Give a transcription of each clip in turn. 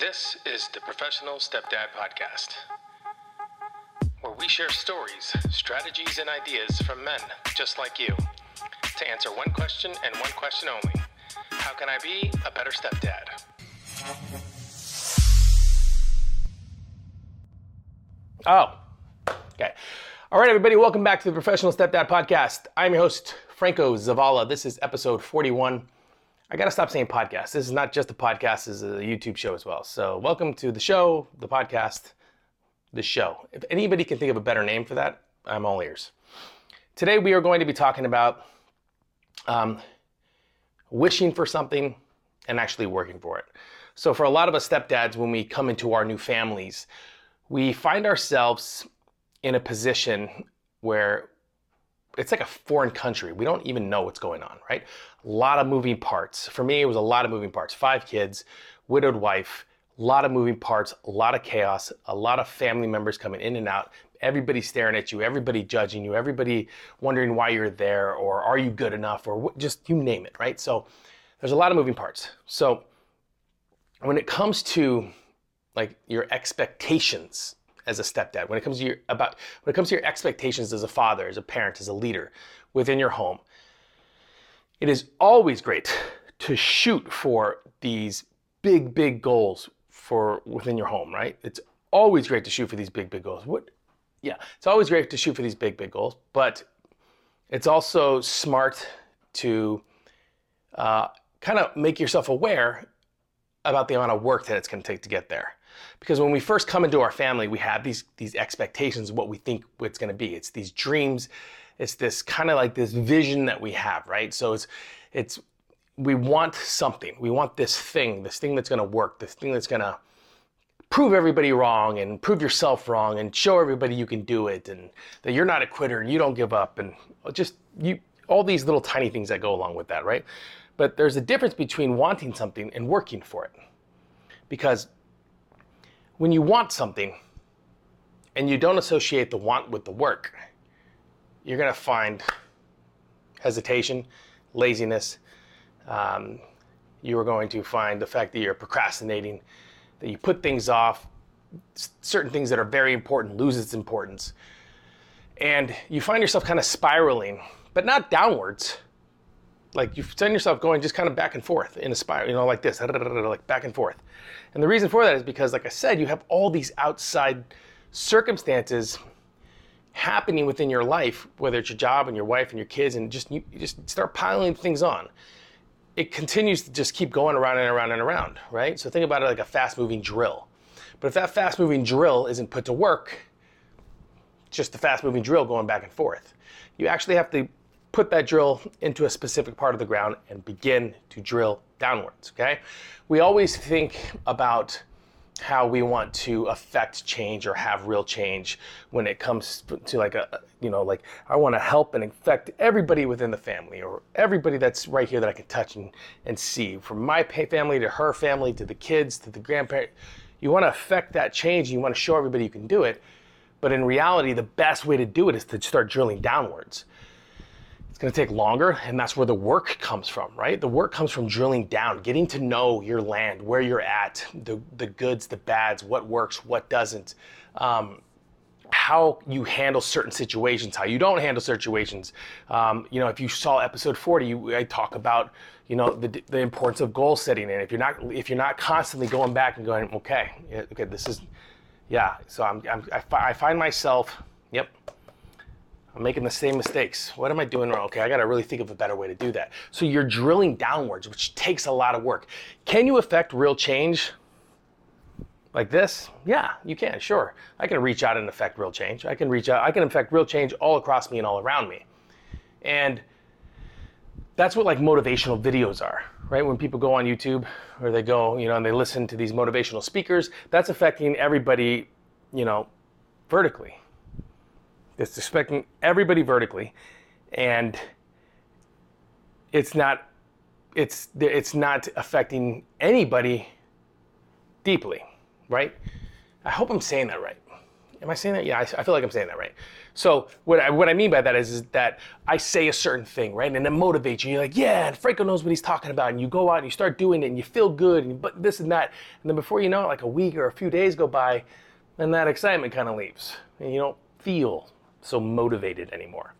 This is the Professional Stepdad Podcast, where we share stories, strategies, and ideas from men just like you to answer one question and one question only How can I be a better stepdad? Oh, okay. All right, everybody, welcome back to the Professional Stepdad Podcast. I'm your host, Franco Zavala. This is episode 41. I got to stop saying podcast. This is not just a podcast, this is a YouTube show as well. So, welcome to the show, the podcast, the show. If anybody can think of a better name for that, I'm all ears. Today, we are going to be talking about um, wishing for something and actually working for it. So, for a lot of us stepdads, when we come into our new families, we find ourselves in a position where it's like a foreign country. We don't even know what's going on, right? A lot of moving parts. For me, it was a lot of moving parts. Five kids, widowed wife, a lot of moving parts, a lot of chaos, a lot of family members coming in and out. Everybody staring at you, everybody judging you, everybody wondering why you're there or are you good enough or what, just you name it, right? So there's a lot of moving parts. So when it comes to like your expectations as a stepdad, when it comes to your about when it comes to your expectations as a father, as a parent, as a leader within your home, it is always great to shoot for these big, big goals for within your home, right? It's always great to shoot for these big, big goals. What? Yeah, it's always great to shoot for these big, big goals, but it's also smart to uh, kind of make yourself aware about the amount of work that it's going to take to get there. Because when we first come into our family, we have these these expectations of what we think it's going to be. It's these dreams. It's this kind of like this vision that we have, right? So it's it's we want something. We want this thing, this thing that's going to work, this thing that's going to prove everybody wrong and prove yourself wrong and show everybody you can do it and that you're not a quitter and you don't give up and just you all these little tiny things that go along with that, right? But there's a difference between wanting something and working for it. Because when you want something and you don't associate the want with the work, you're going to find hesitation, laziness. Um, you are going to find the fact that you're procrastinating, that you put things off, certain things that are very important lose its importance. And you find yourself kind of spiraling, but not downwards. Like you find yourself going just kind of back and forth in a spiral, you know, like this, like back and forth. And the reason for that is because, like I said, you have all these outside circumstances happening within your life, whether it's your job and your wife and your kids, and just you, you just start piling things on. It continues to just keep going around and around and around, right? So think about it like a fast-moving drill. But if that fast-moving drill isn't put to work, just the fast-moving drill going back and forth. You actually have to put that drill into a specific part of the ground and begin to drill downwards, okay? We always think about how we want to affect change or have real change when it comes to like a you know like I want to help and affect everybody within the family or everybody that's right here that I can touch and, and see from my family to her family to the kids to the grandparent you want to affect that change you want to show everybody you can do it but in reality the best way to do it is to start drilling downwards going to take longer, and that's where the work comes from, right? The work comes from drilling down, getting to know your land, where you're at, the, the goods, the bads, what works, what doesn't, um, how you handle certain situations, how you don't handle situations. Um, you know, if you saw episode 40, you, I talk about you know the, the importance of goal setting, and if you're not if you're not constantly going back and going, okay, okay, this is, yeah. So I'm, I'm I find myself, yep I'm making the same mistakes. What am I doing wrong? Okay, I got to really think of a better way to do that. So you're drilling downwards, which takes a lot of work. Can you affect real change like this? Yeah, you can, sure. I can reach out and affect real change. I can reach out, I can affect real change all across me and all around me. And that's what like motivational videos are, right? When people go on YouTube or they go, you know, and they listen to these motivational speakers, that's affecting everybody, you know, vertically it's expecting everybody vertically, and it's not it's it's not affecting anybody deeply, right? I hope I'm saying that right. Am I saying that? Yeah, I, I feel like I'm saying that right. So what I, what I mean by that is, is that I say a certain thing, right? And it motivates you. You're like, yeah, and Franco knows what he's talking about. And you go out and you start doing it and you feel good and but this and that. And then before you know it, like a week or a few days go by and that excitement kind of leaves. And you don't feel so motivated anymore.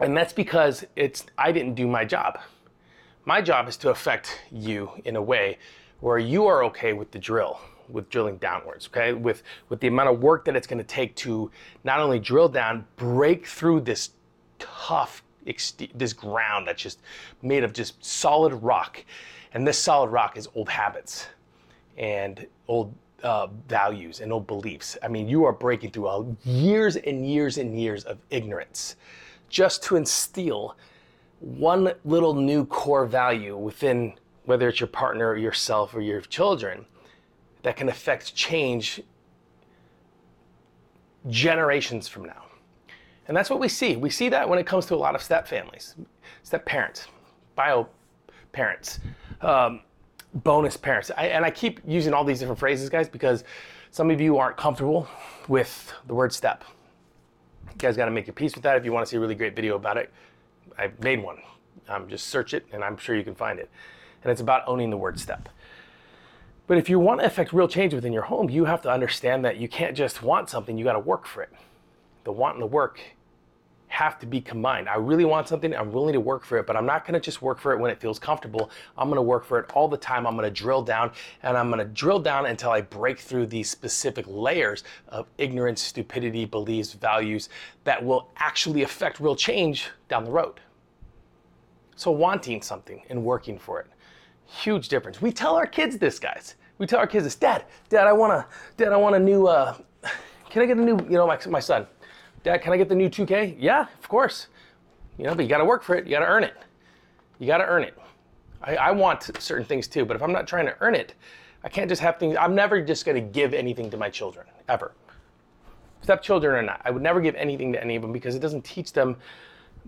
And that's because it's I didn't do my job. My job is to affect you in a way where you are okay with the drill, with drilling downwards, okay? With with the amount of work that it's going to take to not only drill down, break through this tough this ground that's just made of just solid rock. And this solid rock is old habits and old uh, values and old beliefs. I mean, you are breaking through all years and years and years of ignorance just to instill one little new core value within whether it's your partner or yourself or your children that can affect change generations from now. And that's what we see. We see that when it comes to a lot of step families, step parents, bio parents, um, bonus parents. I, and I keep using all these different phrases, guys, because some of you aren't comfortable with the word step. You guys got to make your peace with that. If you want to see a really great video about it, I made one. Um, just search it, and I'm sure you can find it. And it's about owning the word step. But if you want to affect real change within your home, you have to understand that you can't just want something, you got to work for it. The want and the work have to be combined. I really want something, I'm willing to work for it, but I'm not to just work for it when it feels comfortable. I'm to work for it all the time. I'm to drill down and I'm to drill down until I break through these specific layers of ignorance, stupidity, beliefs, values that will actually affect real change down the road. So, wanting something and working for it Huge difference. We tell our kids this, guys. We tell our kids this. Dad, Dad, I want a, Dad, I want a new. Uh, can I get a new? You know, my my son. Dad, can I get the new 2K? Yeah, of course. You know, but you got to work for it. You got to earn it. You got to earn it. I, I want certain things too, but if I'm not trying to earn it, I can't just have things. I'm never just going to give anything to my children ever. Stepchildren or not, I would never give anything to any of them because it doesn't teach them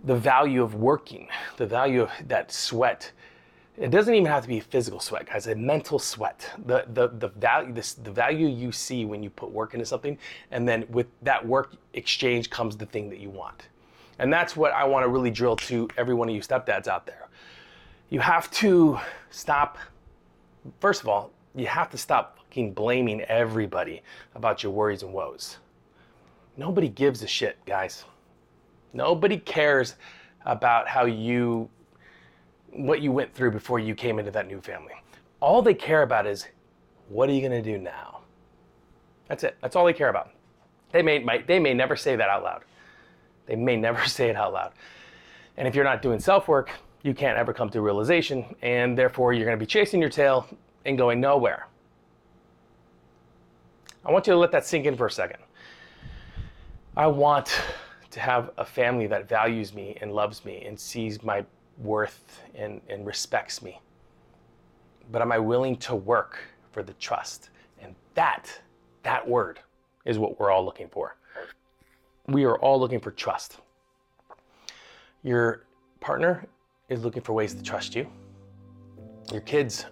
the value of working, the value of that sweat, it doesn't even have to be physical sweat, guys. A mental sweat. The the the value this the value you see when you put work into something, and then with that work exchange comes the thing that you want. And that's what I want to really drill to every one of you stepdads out there. You have to stop. First of all, you have to stop fucking blaming everybody about your worries and woes. Nobody gives a shit, guys. Nobody cares about how you what you went through before you came into that new family. All they care about is what are you going to do now? That's it. That's all they care about. They may, might, they may never say that out loud. They may never say it out loud. And if you're not doing self work, you can't ever come to realization, and therefore you're going to be chasing your tail and going nowhere. I want you to let that sink in for a second. I want to have a family that values me and loves me and sees my worth and, and respects me. But am I willing to work for the trust? And that, that word is what we're all looking for. We are all looking for trust. Your partner is looking for ways to trust you. Your kids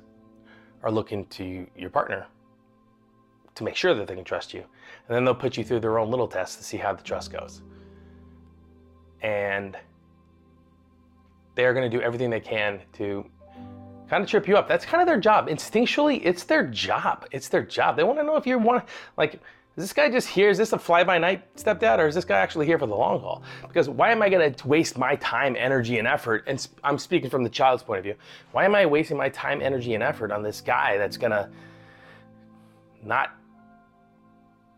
are looking to your partner to make sure that they can trust you. And then they'll put you through their own little tests to see how the trust goes. And they're going to do everything they can to kind of trip you up. That's kind of their job. Instinctually, it's their job. It's their job. They want to know if you want like is this guy just here? Is this a fly by night stepdad, or is this guy actually here for the long haul? Because why am I going to waste my time, energy, and effort? And I'm speaking from the child's point of view. Why am I wasting my time, energy, and effort on this guy that's going to not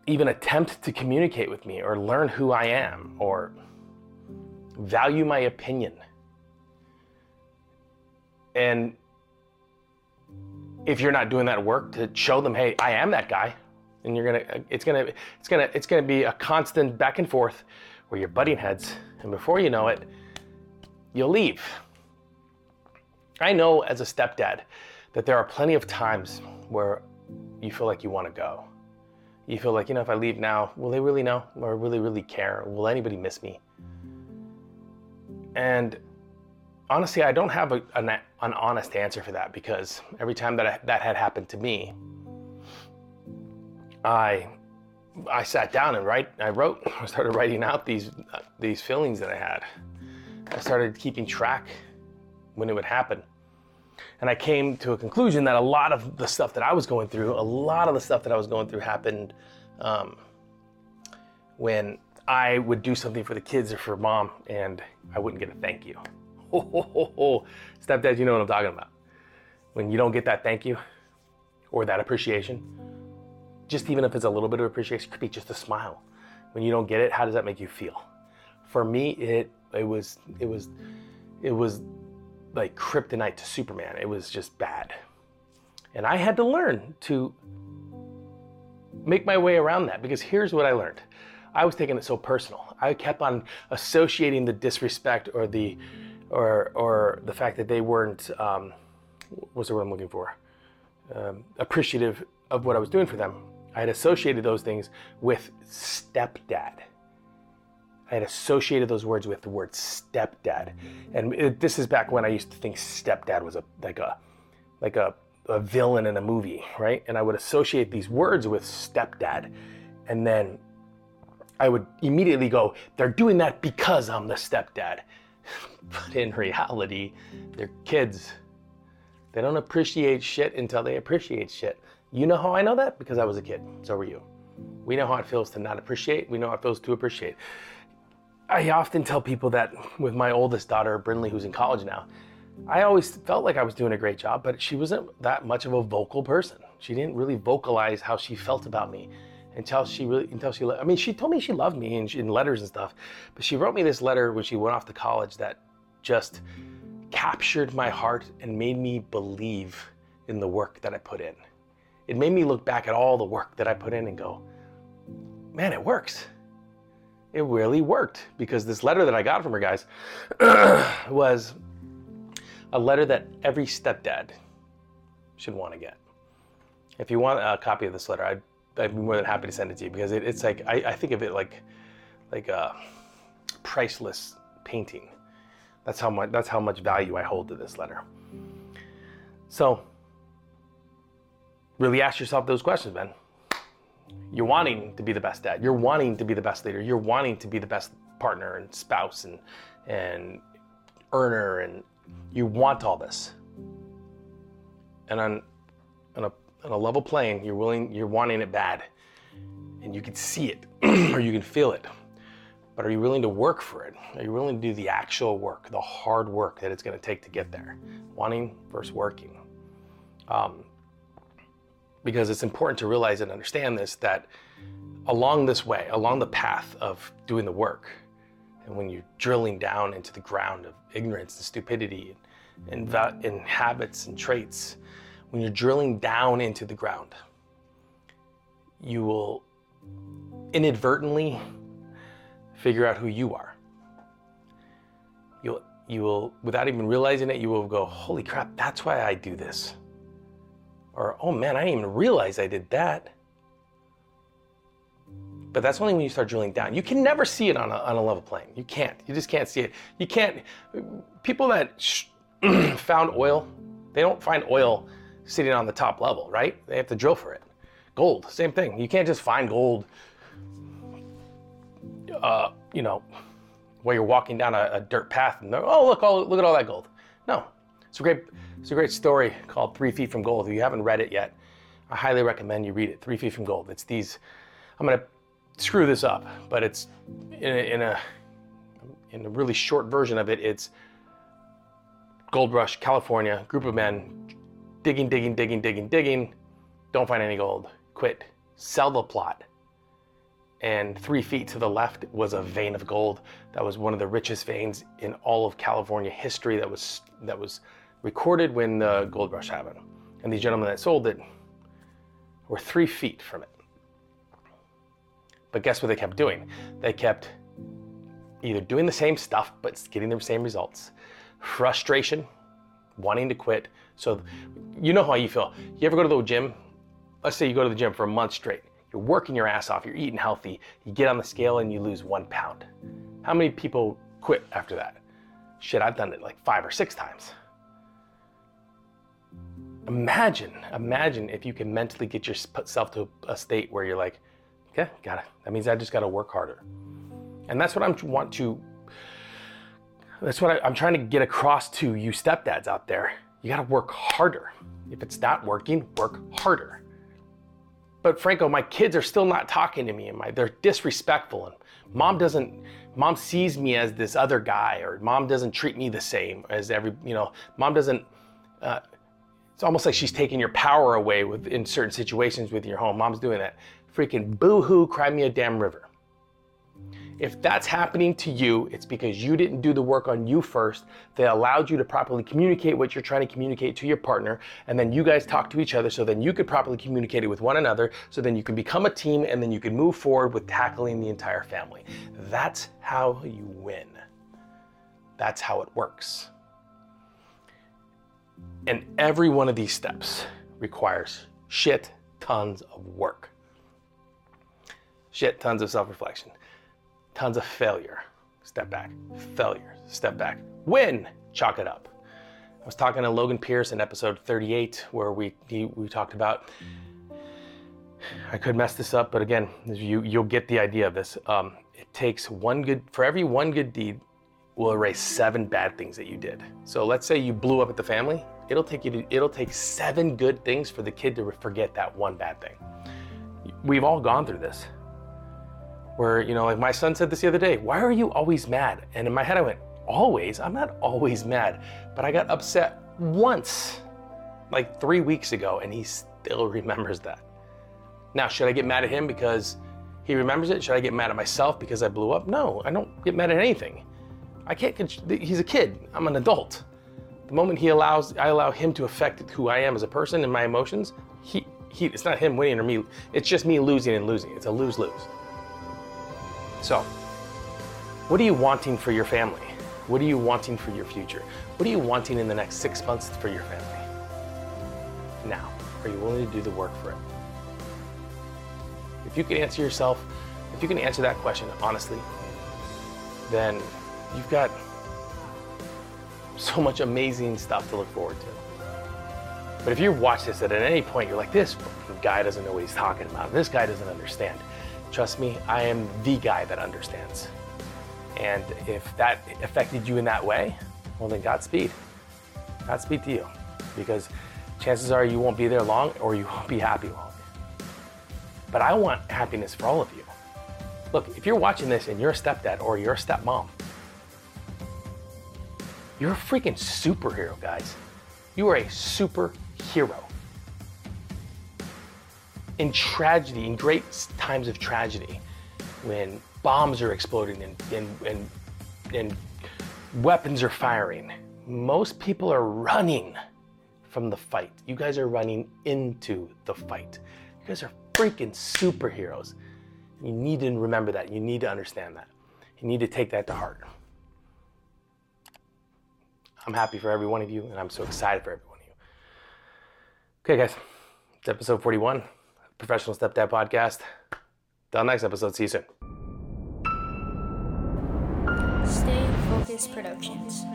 even attempt to communicate with me or learn who I am or value my opinion? And if you're not doing that work to show them, hey, I am that guy, and you're gonna, it's gonna, it's gonna, it's gonna be a constant back and forth where you're butting heads, and before you know it, you'll leave. I know as a stepdad that there are plenty of times where you feel like you want to go. You feel like, you know, if I leave now, will they really know or really, really care? Will anybody miss me? And honestly, I don't have a, an, an honest answer for that because every time that I, that had happened to me, I I sat down and write. I wrote. I started writing out these uh, these feelings that I had. I started keeping track when it would happen, and I came to a conclusion that a lot of the stuff that I was going through, a lot of the stuff that I was going through, happened um, when I would do something for the kids or for mom, and I wouldn't get a thank you. Ho, ho, ho. Stepdad, you know what I'm talking about. When you don't get that thank you or that appreciation, just even if it's a little bit of appreciation, it could be just a smile. When you don't get it, how does that make you feel? For me, it it was it was it was like kryptonite to Superman. It was just bad. And I had to learn to make my way around that because here's what I learned. I was taking it so personal. I kept on associating the disrespect or the or or the fact that they weren't um, what's the word I'm looking for um, appreciative of what I was doing for them. I had associated those things with stepdad. I had associated those words with the word stepdad, and it, this is back when I used to think stepdad was a like a like a, a villain in a movie, right? And I would associate these words with stepdad, and then I would immediately go, "They're doing that because I'm the stepdad." But in reality, they're kids. They don't appreciate shit until they appreciate shit. You know how I know that? Because I was a kid. So were you. We know how it feels to not appreciate. We know how it feels to appreciate. I often tell people that with my oldest daughter, Brinley, who's in college now, I always felt like I was doing a great job, but she wasn't that much of a vocal person. She didn't really vocalize how she felt about me until she really, until she, I mean, she told me she loved me in, in letters and stuff, but she wrote me this letter when she went off to college that just captured my heart and made me believe in the work that I put in. It made me look back at all the work that I put in and go, man, it works it really worked because this letter that I got from her guys was a letter that every stepdad should want to get. If you want a copy of this letter, I'd, I'd be more than happy to send it to you because it, it's like I, I, think of it like like a priceless painting. That's how much that's how much value I hold to this letter. So really ask yourself those questions, man. You're wanting to be the best dad. You're wanting to be the best leader. You're wanting to be the best partner and spouse and and earner and you want all this. And on on a level plane, you're willing you're wanting it bad. And you can see it or you can feel it. But are you willing to work for it? Are you willing to do the actual work, the hard work that it's going to take to get there? Wanting versus working. Um, because it's important to realize and understand this that along this way, along the path of doing the work, and when you're drilling down into the ground of ignorance and stupidity and, and, and habits and traits, when you're drilling down into the ground, you will inadvertently figure out who you are. You'll, you will, without even realizing it, you will go, holy crap, that's why I do this. Or, oh man, I didn't even realize I did that. But that's only when you start drilling down. You can never see it on a, on a level plane. You can't. You just can't see it. You can't. People that sh- found oil, they don't find oil sitting on the top level, right? They have to drill for it. Gold, same thing. You can't just find gold, uh, you know, while you're walking down a, a dirt path and oh look, all, look at all that gold. No, it's a great, it's a great story called Three Feet from Gold. If you haven't read it yet, I highly recommend you read it. Three Feet from Gold. It's these. I'm gonna screw this up, but it's in a, in a in a really short version of it. It's Gold Rush, California. Group of men digging, digging, digging, digging, digging. Don't find any gold. Quit. Sell the plot. And three feet to the left was a vein of gold. That was one of the richest veins in all of California history. That was that was recorded when the gold rush happened. And these gentlemen that sold it were three feet from it. But guess what they kept doing? They kept either doing the same stuff but getting the same results. Frustration, wanting to quit. So you know how you feel. You ever go to the gym? Let's say you go to the gym for a month straight. You're working your ass off, you're eating healthy, you get on the scale and you lose one pound. How many people quit after that? Shit, I've done it like five or six times. Imagine, imagine if you can mentally get yourself to a state where you're like, Okay, got it. That means I just got to work harder. And that's what I want to, that's what I, I'm trying to get across to you stepdads out there. You got to work harder. If it's not working, work harder. But Franco, my kids are still not talking to me and my, they're disrespectful and mom doesn't, mom sees me as this other guy or mom doesn't treat me the same as every, you know, mom doesn't, uh, it's almost like she's taking your power away with in certain situations with your home. Mom's doing that. Freaking boo-hoo, cry me a damn river. If that's happening to you, it's because you didn't do the work on you first that allowed you to properly communicate what you're trying to communicate to your partner. And then you guys talk to each other so then you could properly communicate it with one another. So then you can become a team and then you can move forward with tackling the entire family. That's how you win. That's how it works. And every one of these steps requires shit tons of work. Shit tons of self reflection tons of failure. Step back. Failure. Step back. Win. Chalk it up. I was talking to Logan Pierce in episode 38 where we we talked about. I could mess this up, but again, you you'll get the idea of this. Um, it takes one good for every one good deed will erase seven bad things that you did. So let's say you blew up at the family. It'll take you to, it'll take seven good things for the kid to forget that one bad thing. We've all gone through this where, you know, like my son said this the other day, why are you always mad? And in my head, I went, always? I'm not always mad. But I got upset once, like three weeks ago, and he still remembers that. Now, should I get mad at him because he remembers it? Should I get mad at myself because I blew up? No, I don't get mad at anything. I can't, he's a kid, I'm an adult. The moment he allows, I allow him to affect who I am as a person and my emotions, he, he, it's not him winning or me, it's just me losing and losing. It's a lose lose. So, what are you wanting for your family? What are you wanting for your future? What are you wanting in the next six months for your family? Now, are you willing to do the work for it? If you can answer yourself, if you can answer that question honestly, then you've got so much amazing stuff to look forward to. But if you watch this at any point, you're like, this guy doesn't know what he's talking about. This guy doesn't understand. Trust me, I am the guy that understands. And if that affected you in that way, well, then Godspeed. Godspeed to you. Because chances are you won't be there long or you won't be happy long. But I want happiness for all of you. Look, if you're watching this and you're a stepdad or you're a stepmom, you're a freaking superhero, guys. You are a superhero in tragedy, in great times of tragedy, when bombs are exploding and, and, and, and weapons are firing, most people are running from the fight. You guys are running into the fight. You guys are freaking superheroes. You need to remember that. You need to understand that. You need to take that to heart. I'm happy for every one of you, and I'm so excited for every one of you. Okay, guys, it's episode 41. Professional Stepdad Podcast. Till next episode. See you soon. Stay Focused Productions.